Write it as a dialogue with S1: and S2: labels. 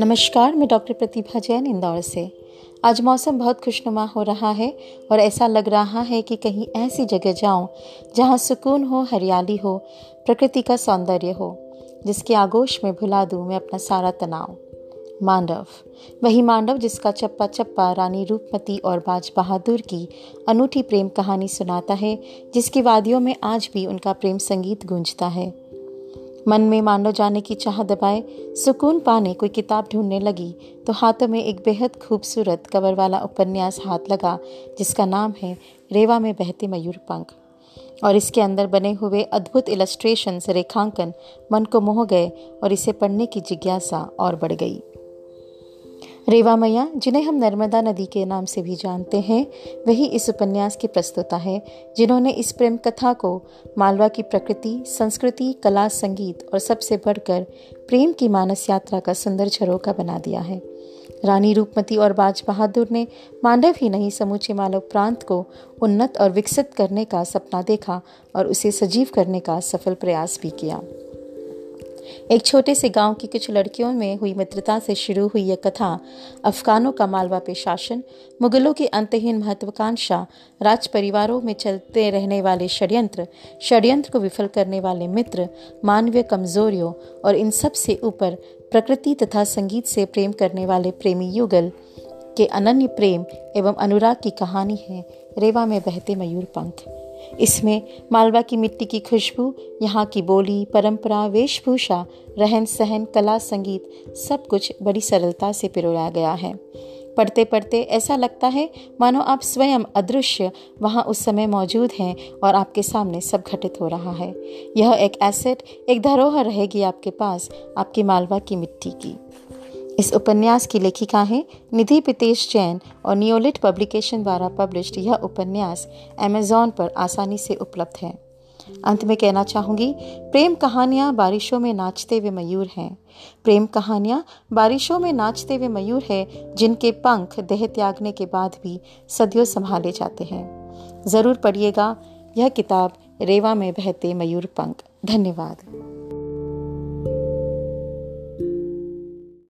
S1: नमस्कार, मैं डॉक्टर प्रतिभा जैन इंदौर से। आज मौसम बहुत खुशनुमा हो रहा है और ऐसा लग रहा है कि कहीं ऐसी जगह जाऊँ जहाँ सुकून हो, हरियाली हो, प्रकृति का सौंदर्य हो, जिसके आगोश में भुला दूँ मैं अपना सारा तनाव। मांडव, वही मांडव जिसका चप्पा चप्पा रानी रूपमती और बाज बहादुर की अनूठी प्रेम कहानी सुनाता है, जिसकी वादियों में आज भी उनका प्रेम संगीत गूंजता है। मन में मानो जाने की चाह दबाए, सुकून पाने कोई किताब ढूँढने लगी तो हाथों में एक बेहद खूबसूरत कवर वाला उपन्यास हाथ लगा, जिसका नाम है रेवा में बहते मयूर पंख। और इसके अंदर बने हुए अद्भुत इलस्ट्रेशन रेखांकन मन को मोह गए और इसे पढ़ने की जिज्ञासा और बढ़ गई। रेवा मैया, जिन्हें हम नर्मदा नदी के नाम से भी जानते हैं, वही इस उपन्यास की प्रस्तुता है, जिन्होंने इस प्रेम कथा को मालवा की प्रकृति, संस्कृति, कला, संगीत और सबसे बढ़कर प्रेम की मानस यात्रा का सुंदर झरोका बना दिया है। रानी रूपमती और बाज बहादुर ने मांडव ही नहीं समूचे मालव प्रांत को उन्नत और विकसित करने का सपना देखा और उसे सजीव करने का सफल प्रयास भी किया। एक छोटे से गाँव की कुछ लड़कियों में हुई मित्रता से शुरू हुई यह कथा, अफगानों का मालवा पे शासन मुगलों की अंतहीन महत्वाकांक्षा राज परिवारों में चलते रहने वाले षड्यंत्र षड्यंत्र को विफल करने वाले मित्र, मानवीय कमजोरियों और इन सबसे ऊपर प्रकृति तथा संगीत से प्रेम करने वाले प्रेमी युगल के अनन्य प्रेम एवं अनुराग की कहानी है रेवा में बहते मयूर पंख। इसमें मालवा की मिट्टी की खुशबू, यहाँ की बोली, परंपरा, वेशभूषा, रहन सहन, कला, संगीत, सब कुछ बड़ी सरलता से पिरोया गया है। पढ़ते पढ़ते ऐसा लगता है, मानो आप स्वयं अदृश्य वहाँ उस समय मौजूद हैं और आपके सामने सब घटित हो रहा है। यह एक एसेट एक धरोहर रहेगी आपके पास, आपकी मालवा की मिट्टी की। इस उपन्यास की लेखिका हैं निधि पितेश जैन और नियोलिट पब्लिकेशन द्वारा पब्लिश्ड यह उपन्यास अमेजॉन पर आसानी से उपलब्ध है। अंत में कहना चाहूँगी, प्रेम कहानियाँ बारिशों में नाचते हुए मयूर हैं। प्रेम कहानियाँ बारिशों में नाचते हुए मयूर है, जिनके पंख देह त्यागने के बाद भी सदियों संभाले जाते हैं। ज़रूर पढ़िएगा, यह किताब रेवा में बहते मयूर पंख। धन्यवाद।